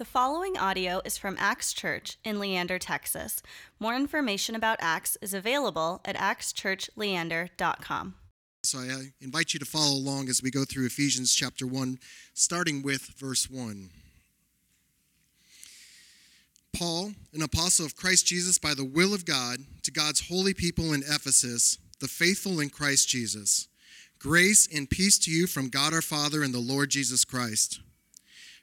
The following audio is from Axe Church in Leander, Texas. More information about Axe is available at axechurchleander.com. So I uh, invite you to follow along as we go through Ephesians chapter 1, starting with verse 1. Paul, an apostle of Christ Jesus by the will of God, to God's holy people in Ephesus, the faithful in Christ Jesus. Grace and peace to you from God our Father and the Lord Jesus Christ.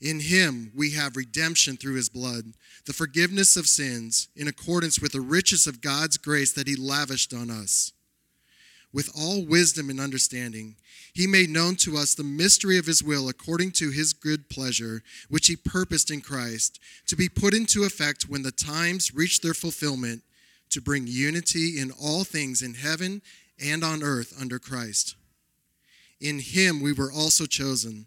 In him we have redemption through his blood, the forgiveness of sins, in accordance with the riches of God's grace that he lavished on us. With all wisdom and understanding, he made known to us the mystery of his will according to his good pleasure, which he purposed in Christ, to be put into effect when the times reach their fulfillment, to bring unity in all things in heaven and on earth under Christ. In him we were also chosen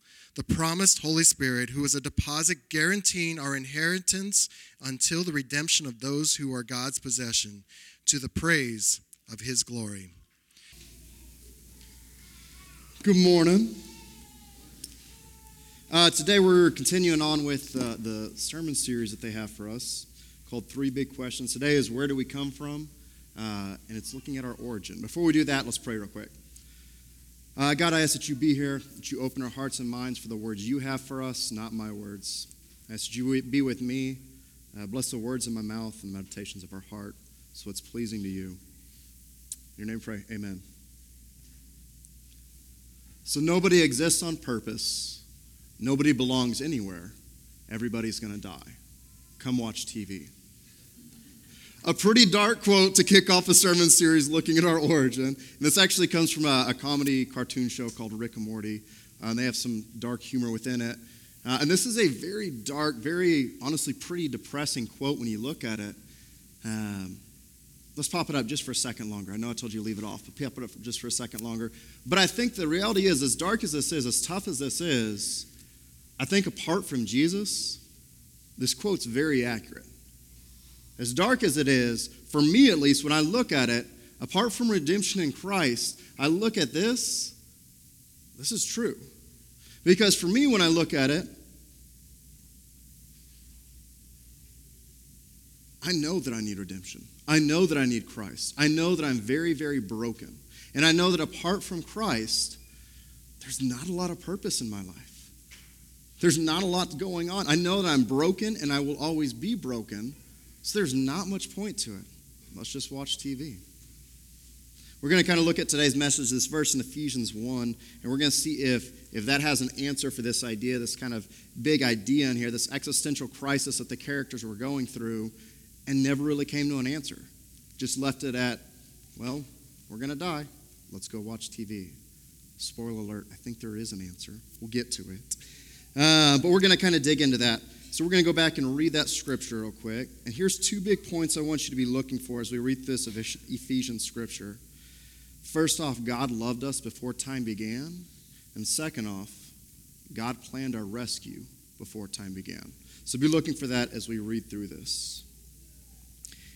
the promised Holy Spirit, who is a deposit guaranteeing our inheritance until the redemption of those who are God's possession, to the praise of his glory. Good morning. Uh, today we're continuing on with uh, the sermon series that they have for us called Three Big Questions. Today is Where Do We Come From? Uh, and it's looking at our origin. Before we do that, let's pray real quick. Uh, God, I ask that you be here, that you open our hearts and minds for the words you have for us, not my words. I ask that you be with me. Uh, bless the words of my mouth and the meditations of our heart, so it's pleasing to you. In your name, pray. Amen. So nobody exists on purpose. Nobody belongs anywhere. Everybody's going to die. Come watch TV a pretty dark quote to kick off a sermon series looking at our origin. And this actually comes from a, a comedy cartoon show called Rick and Morty. Uh, and they have some dark humor within it. Uh, and this is a very dark, very honestly pretty depressing quote when you look at it. Um, let's pop it up just for a second longer. I know I told you to leave it off, but pop it up just for a second longer. But I think the reality is, as dark as this is, as tough as this is, I think apart from Jesus, this quote's very accurate. As dark as it is, for me at least, when I look at it, apart from redemption in Christ, I look at this, this is true. Because for me, when I look at it, I know that I need redemption. I know that I need Christ. I know that I'm very, very broken. And I know that apart from Christ, there's not a lot of purpose in my life. There's not a lot going on. I know that I'm broken and I will always be broken. So there's not much point to it. Let's just watch TV. We're going to kind of look at today's message, this verse in Ephesians 1, and we're going to see if, if that has an answer for this idea, this kind of big idea in here, this existential crisis that the characters were going through, and never really came to an answer. Just left it at, well, we're going to die. Let's go watch TV. Spoiler alert, I think there is an answer. We'll get to it. Uh, but we're going to kind of dig into that. So we're going to go back and read that scripture real quick. And here's two big points I want you to be looking for as we read this Ephesians scripture. First off, God loved us before time began. And second off, God planned our rescue before time began. So be looking for that as we read through this.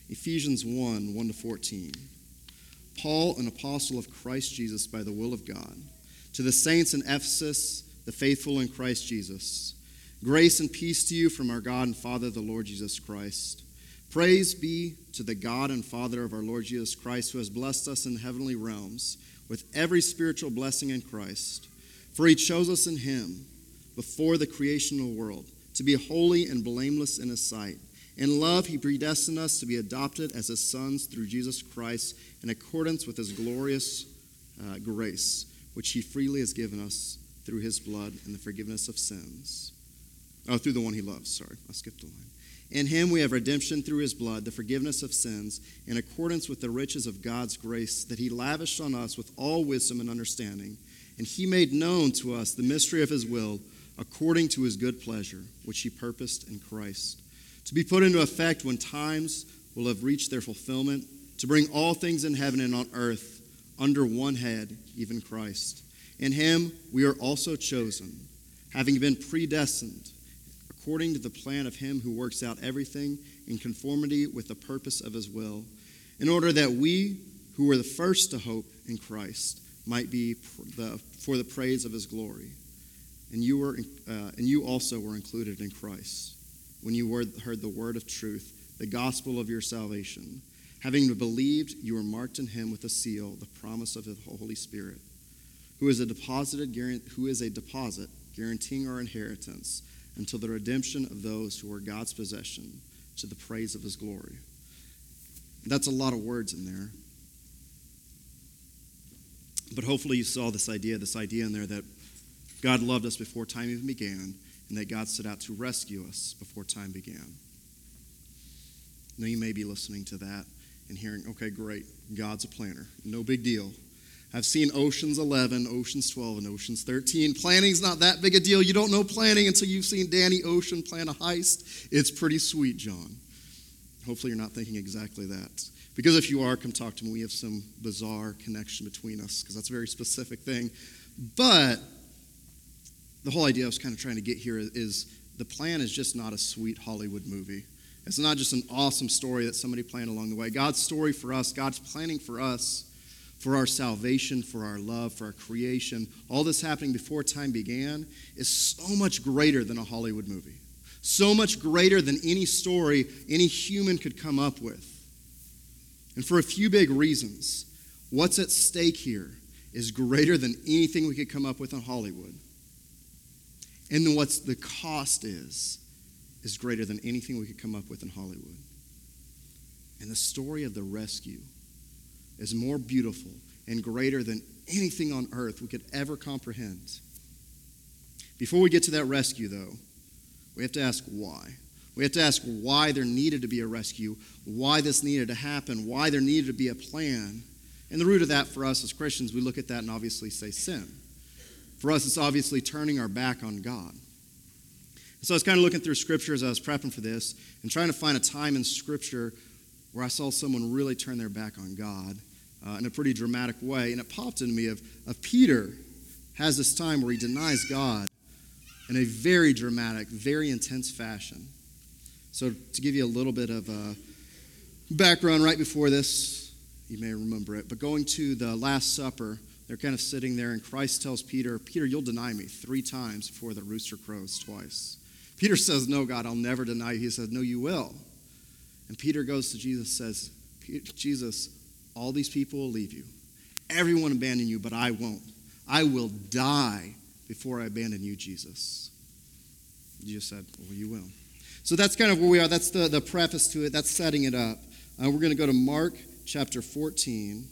Ephesians 1 1 to 14. Paul, an apostle of Christ Jesus by the will of God, to the saints in Ephesus, the faithful in Christ Jesus Grace and peace to you from our God and Father, the Lord Jesus Christ. Praise be to the God and Father of our Lord Jesus Christ, who has blessed us in heavenly realms with every spiritual blessing in Christ. For he chose us in him before the creation of the world to be holy and blameless in his sight. In love, he predestined us to be adopted as his sons through Jesus Christ in accordance with his glorious uh, grace, which he freely has given us through his blood and the forgiveness of sins. Oh, through the one he loves. Sorry, I skipped a line. In him we have redemption through his blood, the forgiveness of sins, in accordance with the riches of God's grace that he lavished on us with all wisdom and understanding. And he made known to us the mystery of his will, according to his good pleasure, which he purposed in Christ, to be put into effect when times will have reached their fulfillment, to bring all things in heaven and on earth under one head, even Christ. In him we are also chosen, having been predestined according to the plan of him who works out everything in conformity with the purpose of his will, in order that we, who were the first to hope in Christ, might be for the praise of his glory. And you, were, uh, and you also were included in Christ when you heard the word of truth, the gospel of your salvation. Having believed, you were marked in him with a seal, the promise of the Holy Spirit, who is a deposited, who is a deposit guaranteeing our inheritance until the redemption of those who are God's possession to the praise of his glory. That's a lot of words in there. But hopefully you saw this idea, this idea in there that God loved us before time even began, and that God set out to rescue us before time began. Now you may be listening to that and hearing, okay, great, God's a planner. No big deal. I've seen Oceans 11, Oceans 12, and Oceans 13. Planning's not that big a deal. You don't know planning until you've seen Danny Ocean plan a heist. It's pretty sweet, John. Hopefully, you're not thinking exactly that. Because if you are, come talk to me. We have some bizarre connection between us because that's a very specific thing. But the whole idea I was kind of trying to get here is the plan is just not a sweet Hollywood movie. It's not just an awesome story that somebody planned along the way. God's story for us, God's planning for us for our salvation, for our love, for our creation, all this happening before time began, is so much greater than a Hollywood movie. So much greater than any story any human could come up with. And for a few big reasons, what's at stake here is greater than anything we could come up with in Hollywood. And then the cost is, is greater than anything we could come up with in Hollywood. And the story of the rescue is more beautiful and greater than anything on earth we could ever comprehend. Before we get to that rescue, though, we have to ask why. We have to ask why there needed to be a rescue, why this needed to happen, why there needed to be a plan. And the root of that for us as Christians, we look at that and obviously say sin. For us, it's obviously turning our back on God. So I was kind of looking through Scripture as I was prepping for this and trying to find a time in Scripture where I saw someone really turn their back on God uh, in a pretty dramatic way. And it popped into me of, of Peter has this time where he denies God in a very dramatic, very intense fashion. So, to give you a little bit of a background right before this, you may remember it, but going to the Last Supper, they're kind of sitting there, and Christ tells Peter, Peter, you'll deny me three times before the rooster crows twice. Peter says, No, God, I'll never deny you. He says, No, you will. And Peter goes to Jesus says, Jesus, all these people will leave you. Everyone abandon you, but I won't. I will die before I abandon you, Jesus. Jesus said, Well, you will. So that's kind of where we are. That's the, the preface to it. That's setting it up. Uh, we're going to go to Mark chapter 14,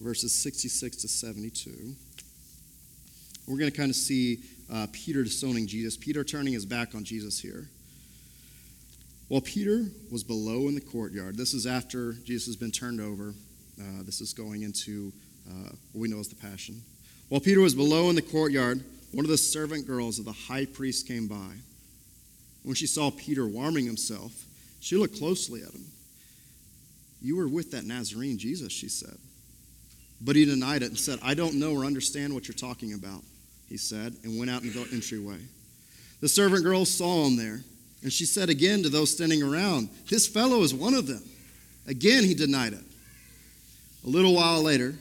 verses 66 to 72. We're going to kind of see uh, Peter disowning Jesus, Peter turning his back on Jesus here. While Peter was below in the courtyard, this is after Jesus has been turned over. Uh, this is going into uh, what we know as the Passion. While Peter was below in the courtyard, one of the servant girls of the high priest came by. When she saw Peter warming himself, she looked closely at him. You were with that Nazarene Jesus, she said. But he denied it and said, I don't know or understand what you're talking about, he said, and went out in the entryway. The servant girl saw him there and she said again to those standing around, This fellow is one of them. Again, he denied it. A little while later,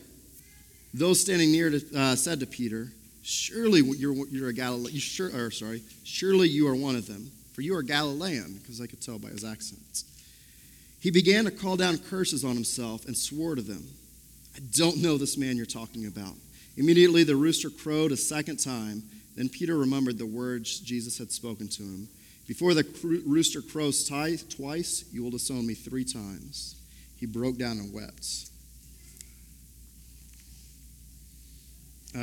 those standing near to, uh, said to Peter, Surely you're, you're a Galilean. Sure, or sorry, surely you are one of them, for you are Galilean, because I could tell by his accent. He began to call down curses on himself and swore to them, I don't know this man you're talking about. Immediately the rooster crowed a second time. Then Peter remembered the words Jesus had spoken to him. Before the rooster crows twice, you will disown me three times. He broke down and wept. Uh,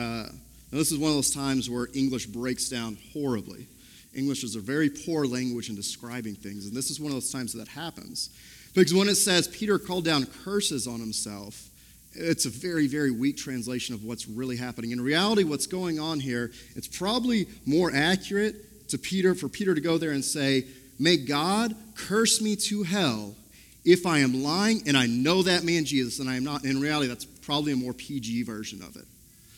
Now, this is one of those times where English breaks down horribly. English is a very poor language in describing things, and this is one of those times that, that happens. Because when it says Peter called down curses on himself, it's a very, very weak translation of what's really happening. In reality, what's going on here, it's probably more accurate to Peter for Peter to go there and say, May God curse me to hell if I am lying and I know that man Jesus and I am not. In reality, that's probably a more PG version of it.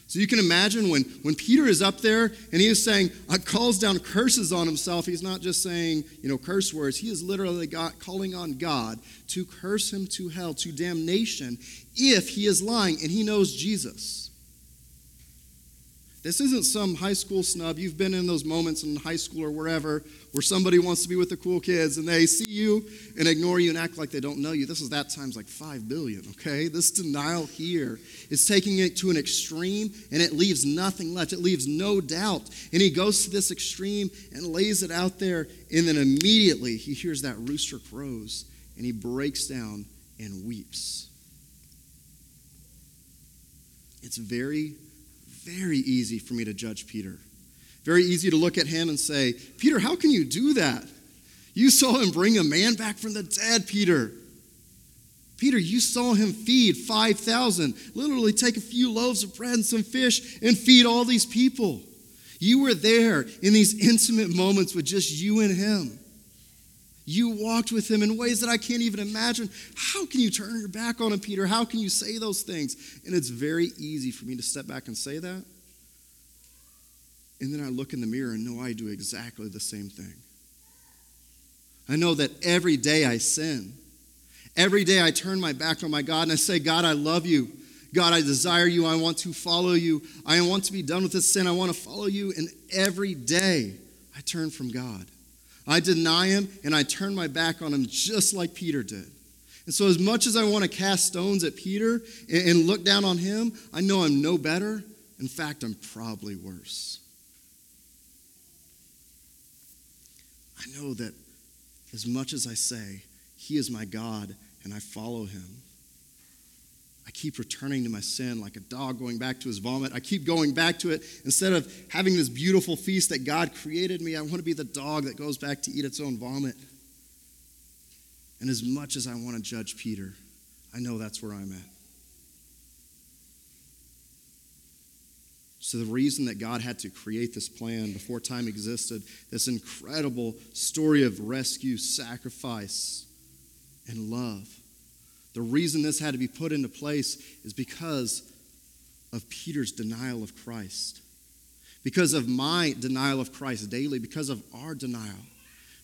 So you can imagine when, when Peter is up there and he is saying, uh, calls down curses on himself, he's not just saying, you know, curse words. He is literally calling on God to curse him to hell, to damnation, if he is lying and he knows Jesus. This isn't some high school snub. You've been in those moments in high school or wherever where somebody wants to be with the cool kids and they see you and ignore you and act like they don't know you. This is that times like 5 billion, okay? This denial here is taking it to an extreme and it leaves nothing left. It leaves no doubt. And he goes to this extreme and lays it out there and then immediately he hears that rooster crows and he breaks down and weeps. It's very very easy for me to judge Peter. Very easy to look at him and say, Peter, how can you do that? You saw him bring a man back from the dead, Peter. Peter, you saw him feed 5,000, literally take a few loaves of bread and some fish and feed all these people. You were there in these intimate moments with just you and him. You walked with him in ways that I can't even imagine. How can you turn your back on him, Peter? How can you say those things? And it's very easy for me to step back and say that. And then I look in the mirror and know I do exactly the same thing. I know that every day I sin. Every day I turn my back on my God and I say, God, I love you. God, I desire you. I want to follow you. I want to be done with this sin. I want to follow you. And every day I turn from God. I deny him and I turn my back on him just like Peter did. And so, as much as I want to cast stones at Peter and, look down on him, I know I'm no better. In fact, I'm probably worse. I know that as much as I say, He is my God and I follow Him, I keep returning to my sin like a dog going back to his vomit. I keep going back to it. Instead of having this beautiful feast that God created me, I want to be the dog that goes back to eat its own vomit. And as much as I want to judge Peter, I know that's where I'm at. So, the reason that God had to create this plan before time existed, this incredible story of rescue, sacrifice, and love, the reason this had to be put into place is because of Peter's denial of Christ, because of my denial of Christ daily, because of our denial,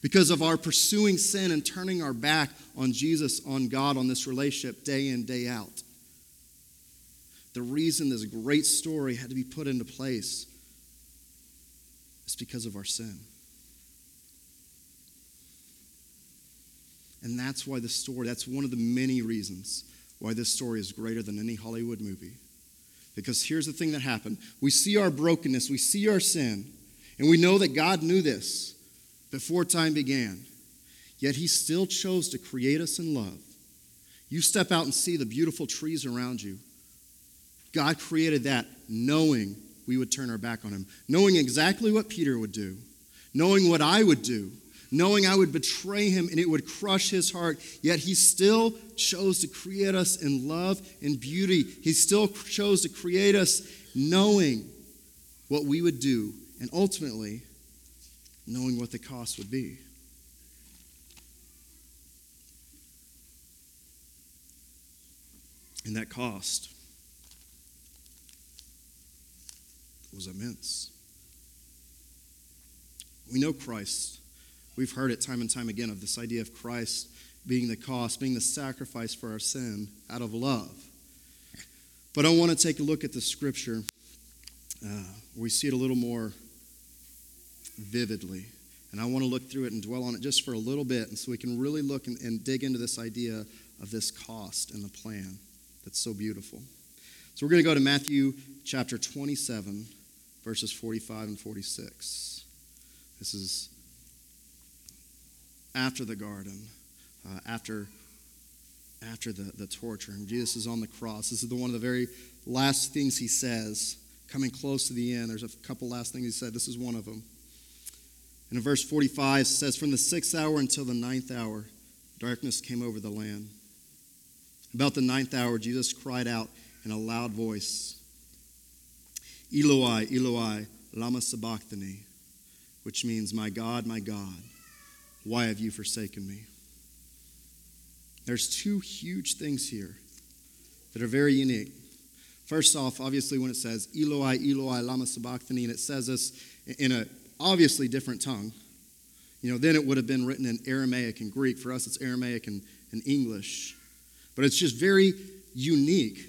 because of our pursuing sin and turning our back on Jesus, on God, on this relationship day in, day out. The reason this great story had to be put into place is because of our sin. And that's why the story, that's one of the many reasons why this story is greater than any Hollywood movie. Because here's the thing that happened we see our brokenness, we see our sin, and we know that God knew this before time began. Yet He still chose to create us in love. You step out and see the beautiful trees around you. God created that knowing we would turn our back on Him, knowing exactly what Peter would do, knowing what I would do knowing I would betray him and it would crush his heart, yet he still chose to create us in love and beauty. He still chose to create us knowing what we would do and ultimately knowing what the cost would be. And that cost was immense. We know Christ We've heard it time and time again of this idea of Christ being the cost, being the sacrifice for our sin out of love. But I want to take a look at the scripture uh, we see it a little more vividly. And I want to look through it and dwell on it just for a little bit, and so we can really look and, and dig into this idea of this cost and the plan that's so beautiful. So we're going to go to Matthew chapter 27, verses 45 and 46. This is after the garden, uh, after, after the, the torture. And Jesus is on the cross. This is the, one of the very last things he says coming close to the end. There's a couple last things he said. This is one of them. And in verse 45 it says, From the sixth hour until the ninth hour, darkness came over the land. About the ninth hour, Jesus cried out in a loud voice, Eloi, Eloi, lama sabachthani, which means, My God, my God, why have you forsaken me? There's two huge things here that are very unique. First off, obviously, when it says Eloi, Eloi, lama sabachthani, and it says this in a obviously different tongue. You know, then it would have been written in Aramaic and Greek. For us, it's Aramaic and, and English. But it's just very unique.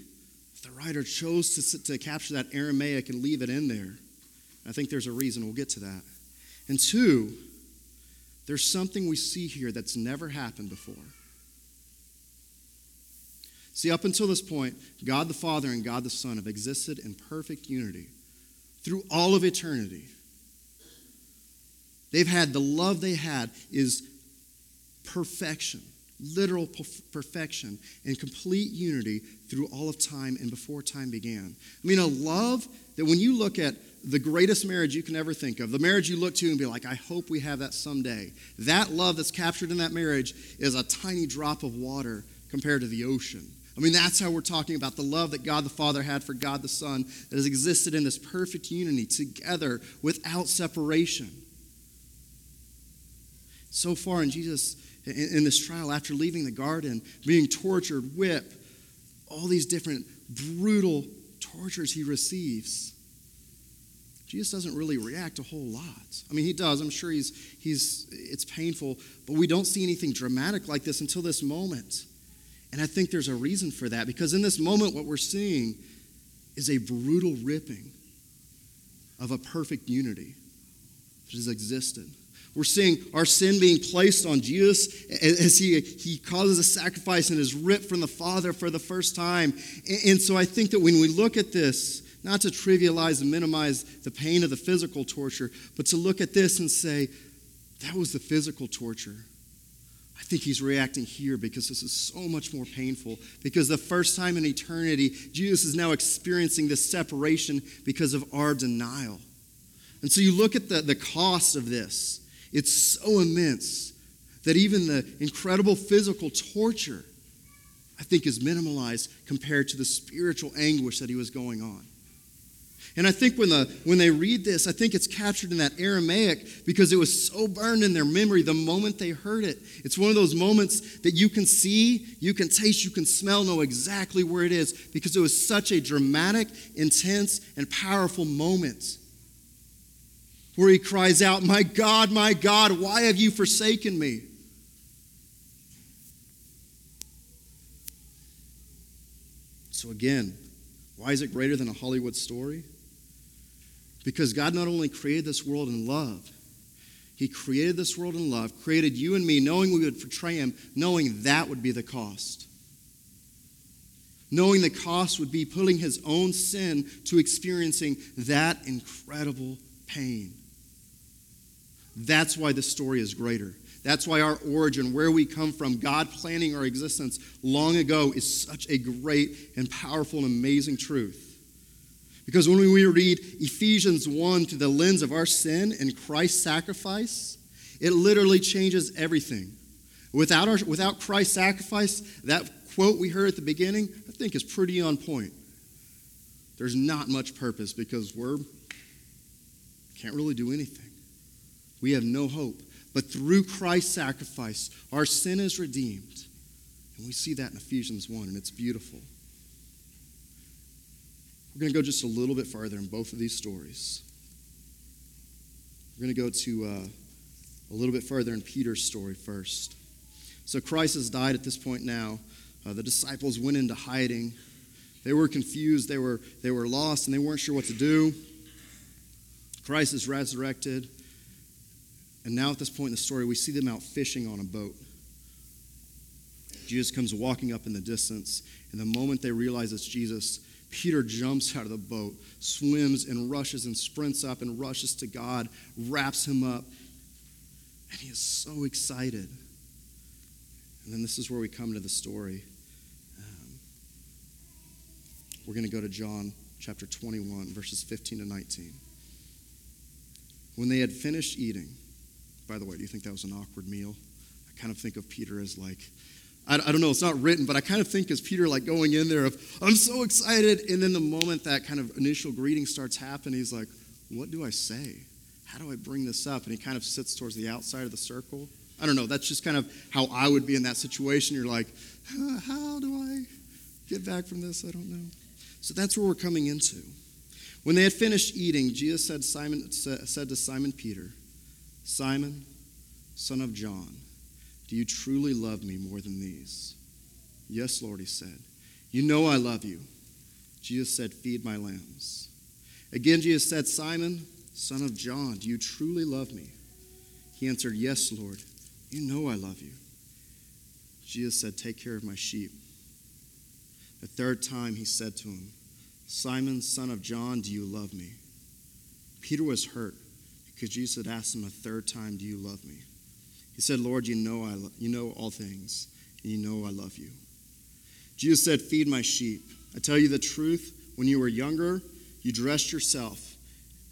The writer chose to, to capture that Aramaic and leave it in there. I think there's a reason. We'll get to that. And two, there's something we see here that's never happened before. See, up until this point, God the Father and God the Son have existed in perfect unity through all of eternity. They've had the love they had is perfection, literal perfection, and complete unity through all of time and before time began. I mean, a love that when you look at the greatest marriage you can ever think of, the marriage you look to and be like, I hope we have that someday. That love that's captured in that marriage is a tiny drop of water compared to the ocean. I mean, that's how we're talking about the love that God the Father had for God the Son that has existed in this perfect unity together without separation. So far in Jesus, in, this trial, after leaving the garden, being tortured, whipped, all these different brutal tortures he receives. Jesus doesn't really react a whole lot. I mean, he does. I'm sure he's, he's, it's painful, but we don't see anything dramatic like this until this moment. And I think there's a reason for that because in this moment, what we're seeing is a brutal ripping of a perfect unity that has existed. We're seeing our sin being placed on Jesus as he, he causes a sacrifice and is ripped from the Father for the first time. And so I think that when we look at this, not to trivialize and minimize the pain of the physical torture, but to look at this and say, that was the physical torture. I think he's reacting here because this is so much more painful. Because the first time in eternity, Jesus is now experiencing this separation because of our denial. And so you look at the, the cost of this, it's so immense that even the incredible physical torture, I think, is minimalized compared to the spiritual anguish that he was going on. And I think when, the, when they read this, I think it's captured in that Aramaic because it was so burned in their memory the moment they heard it. It's one of those moments that you can see, you can taste, you can smell, know exactly where it is because it was such a dramatic, intense, and powerful moment where he cries out, My God, my God, why have you forsaken me? So, again, why is it greater than a Hollywood story? Because God not only created this world in love, He created this world in love, created you and me, knowing we would betray Him, knowing that would be the cost. Knowing the cost would be putting His own sin to experiencing that incredible pain. That's why the story is greater. That's why our origin, where we come from, God planning our existence long ago, is such a great and powerful and amazing truth. Because when we read Ephesians 1 through the lens of our sin and Christ's sacrifice, it literally changes everything. Without, our, without Christ's sacrifice, that quote we heard at the beginning, I think is pretty on point. There's not much purpose because we're can't really do anything. We have no hope. But through Christ's sacrifice, our sin is redeemed. And we see that in Ephesians 1, and it's beautiful. We're going to go just a little bit farther in both of these stories. We're going to go to uh, a little bit further in Peter's story first. So Christ has died at this point now. Uh, the disciples went into hiding. They were confused, they were, they were lost, and they weren't sure what to do. Christ is resurrected. And now, at this point in the story, we see them out fishing on a boat. Jesus comes walking up in the distance, and the moment they realize it's Jesus, Peter jumps out of the boat, swims and rushes and sprints up and rushes to God, wraps him up, and he is so excited. And then this is where we come to the story. Um, we're going to go to John chapter 21, verses 15 to 19. When they had finished eating, by the way, do you think that was an awkward meal? I kind of think of Peter as like, I, I don't know, it's not written, but I kind of think as Peter like going in there of, I'm so excited. And then the moment that kind of initial greeting starts happening, he's like, what do I say? How do I bring this up? And he kind of sits towards the outside of the circle. I don't know. That's just kind of how I would be in that situation. You're like, how do I get back from this? I don't know. So that's where we're coming into. When they had finished eating, Jesus said, Simon, said to Simon Peter, Simon, son of John, do you truly love me more than these? Yes, Lord, he said. You know I love you. Jesus said, Feed my lambs. Again, Jesus said, Simon, son of John, do you truly love me? He answered, Yes, Lord. You know I love you. Jesus said, Take care of my sheep. The third time he said to him, Simon, son of John, do you love me? Peter was hurt because Jesus had asked him a third time, Do you love me? He said, Lord, you know, I lo- you know all things, and you know I love you. Jesus said, Feed my sheep. I tell you the truth, when you were younger, you dressed yourself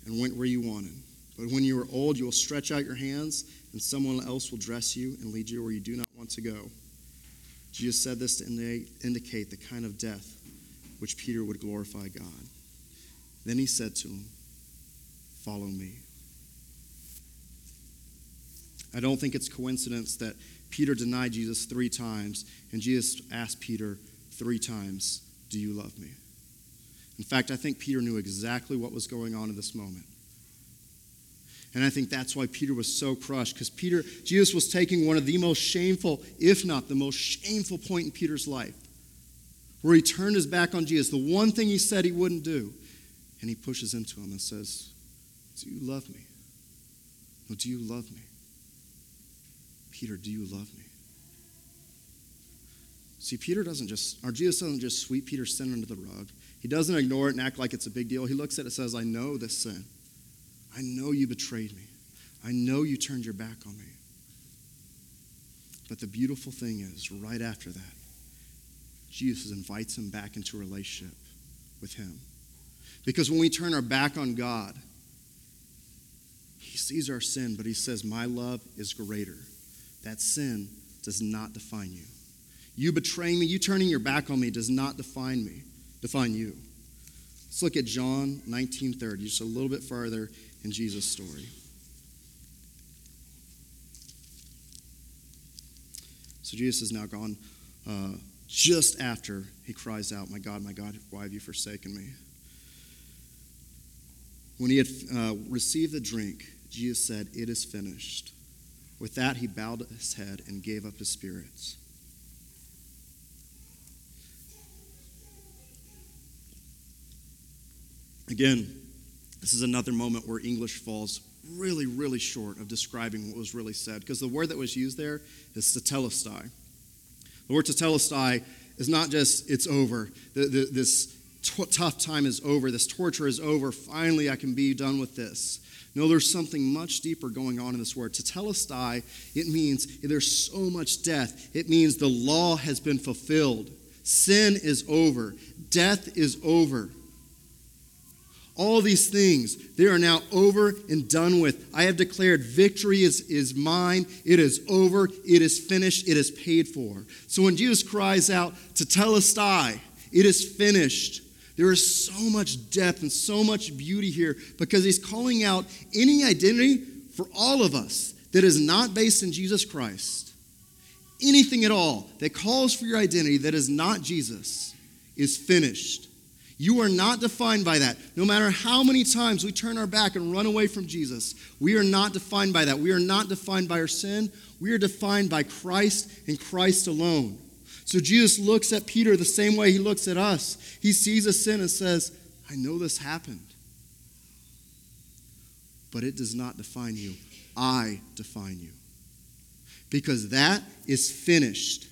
and went where you wanted. But when you are old, you will stretch out your hands, and someone else will dress you and lead you where you do not want to go. Jesus said this to indicate the kind of death which Peter would glorify God. Then he said to him, Follow me. I don't think it's coincidence that Peter denied Jesus three times, and Jesus asked Peter three times, Do you love me? In fact, I think Peter knew exactly what was going on in this moment. And I think that's why Peter was so crushed, because Peter, Jesus was taking one of the most shameful, if not the most shameful point in Peter's life, where he turned his back on Jesus, the one thing he said he wouldn't do, and he pushes into him and says, Do you love me? No, do you love me? Peter, do you love me? See, Peter doesn't just, or Jesus doesn't just sweep Peter's sin under the rug. He doesn't ignore it and act like it's a big deal. He looks at it and says, I know this sin. I know you betrayed me. I know you turned your back on me. But the beautiful thing is, right after that, Jesus invites him back into a relationship with him. Because when we turn our back on God, he sees our sin, but he says, My love is greater. That sin does not define you. You betraying me, you turning your back on me does not define me, define you. Let's look at John 19:30, just a little bit farther in Jesus' story. So Jesus is now gone uh, just after he cries out, My God, my God, why have you forsaken me? When he had uh, received the drink, Jesus said, It is finished. With that, he bowed his head and gave up his spirits. Again, this is another moment where English falls really, really short of describing what was really said, because the word that was used there is tetelestai. The word tetelestai is not just it's over, the, the, this t- tough time is over, this torture is over, finally I can be done with this. No, there's something much deeper going on in this word. Tetelestai, it means there's so much death. It means the law has been fulfilled. Sin is over. Death is over. All these things, they are now over and done with. I have declared victory is, is mine. It is over. It is finished. It is paid for. So when Jesus cries out to tetelestai, it is finished. There is so much depth and so much beauty here because he's calling out any identity for all of us that is not based in Jesus Christ. Anything at all that calls for your identity that is not Jesus is finished. You are not defined by that. No matter how many times we turn our back and run away from Jesus, we are not defined by that. We are not defined by our sin. We are defined by Christ and Christ alone. So Jesus looks at Peter the same way he looks at us. He sees a sin and says, I know this happened. But it does not define you. I define you. Because that is finished.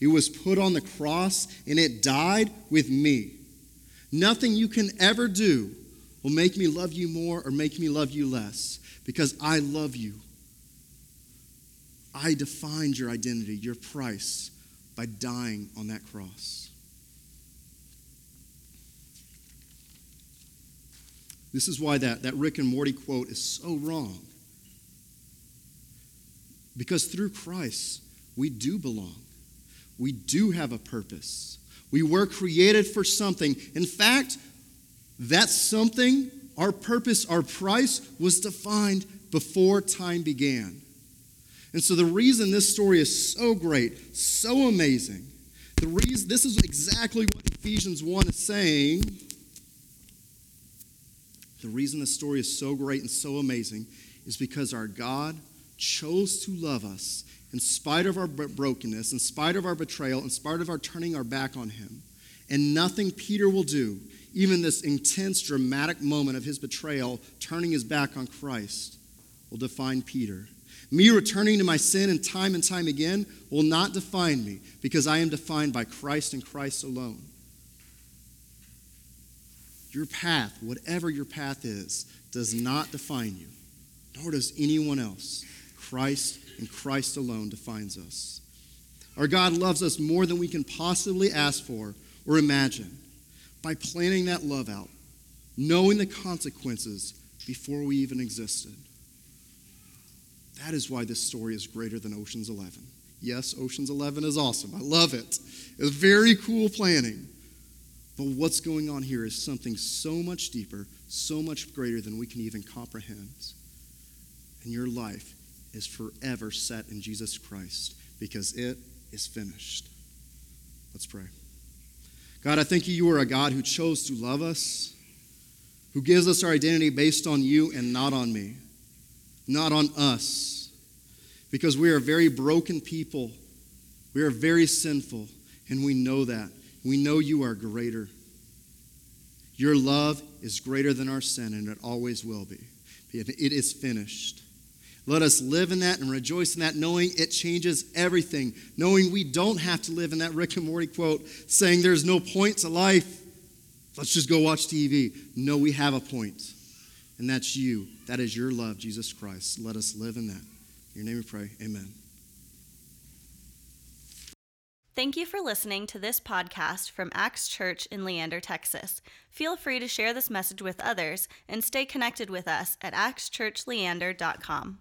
It was put on the cross and it died with me. Nothing you can ever do will make me love you more or make me love you less because I love you. I defined your identity, your price, by dying on that cross. This is why that, that Rick and Morty quote is so wrong. Because through Christ, we do belong. We do have a purpose. We were created for something. In fact, that something, our purpose, our price, was defined before time began. And so the reason this story is so great, so amazing, the reason this is exactly what Ephesians 1 is saying. The reason this story is so great and so amazing is because our God chose to love us in spite of our brokenness, in spite of our betrayal, in spite of our turning our back on him. And nothing Peter will do, even this intense, dramatic moment of his betrayal, turning his back on Christ, will define Peter. Me returning to my sin and time and time again will not define me because I am defined by Christ and Christ alone. Your path, whatever your path is, does not define you, nor does anyone else. Christ and Christ alone defines us. Our God loves us more than we can possibly ask for or imagine by planning that love out, knowing the consequences before we even existed. That is why this story is greater than Ocean's 11. Yes, Ocean's 11 is awesome. I love it. It's very cool planning. But what's going on here is something so much deeper, so much greater than we can even comprehend. And your life is forever set in Jesus Christ because it is finished. Let's pray. God, I thank you, you are a God who chose to love us, who gives us our identity based on you and not on me, not on us, because we are very broken people. We are very sinful, and we know that. We know you are greater. Your love is greater than our sin, and it always will be. It is finished. Let us live in that and rejoice in that, knowing it changes everything. Knowing we don't have to live in that Rick and Morty quote saying there's no point to life. Let's just go watch TV. No, we have a point, and that's you. That is your love, Jesus Christ. Let us live in that. In your name we pray. Amen. Thank you for listening to this podcast from Axe Church in Leander, Texas. Feel free to share this message with others and stay connected with us at axchurchleander.com.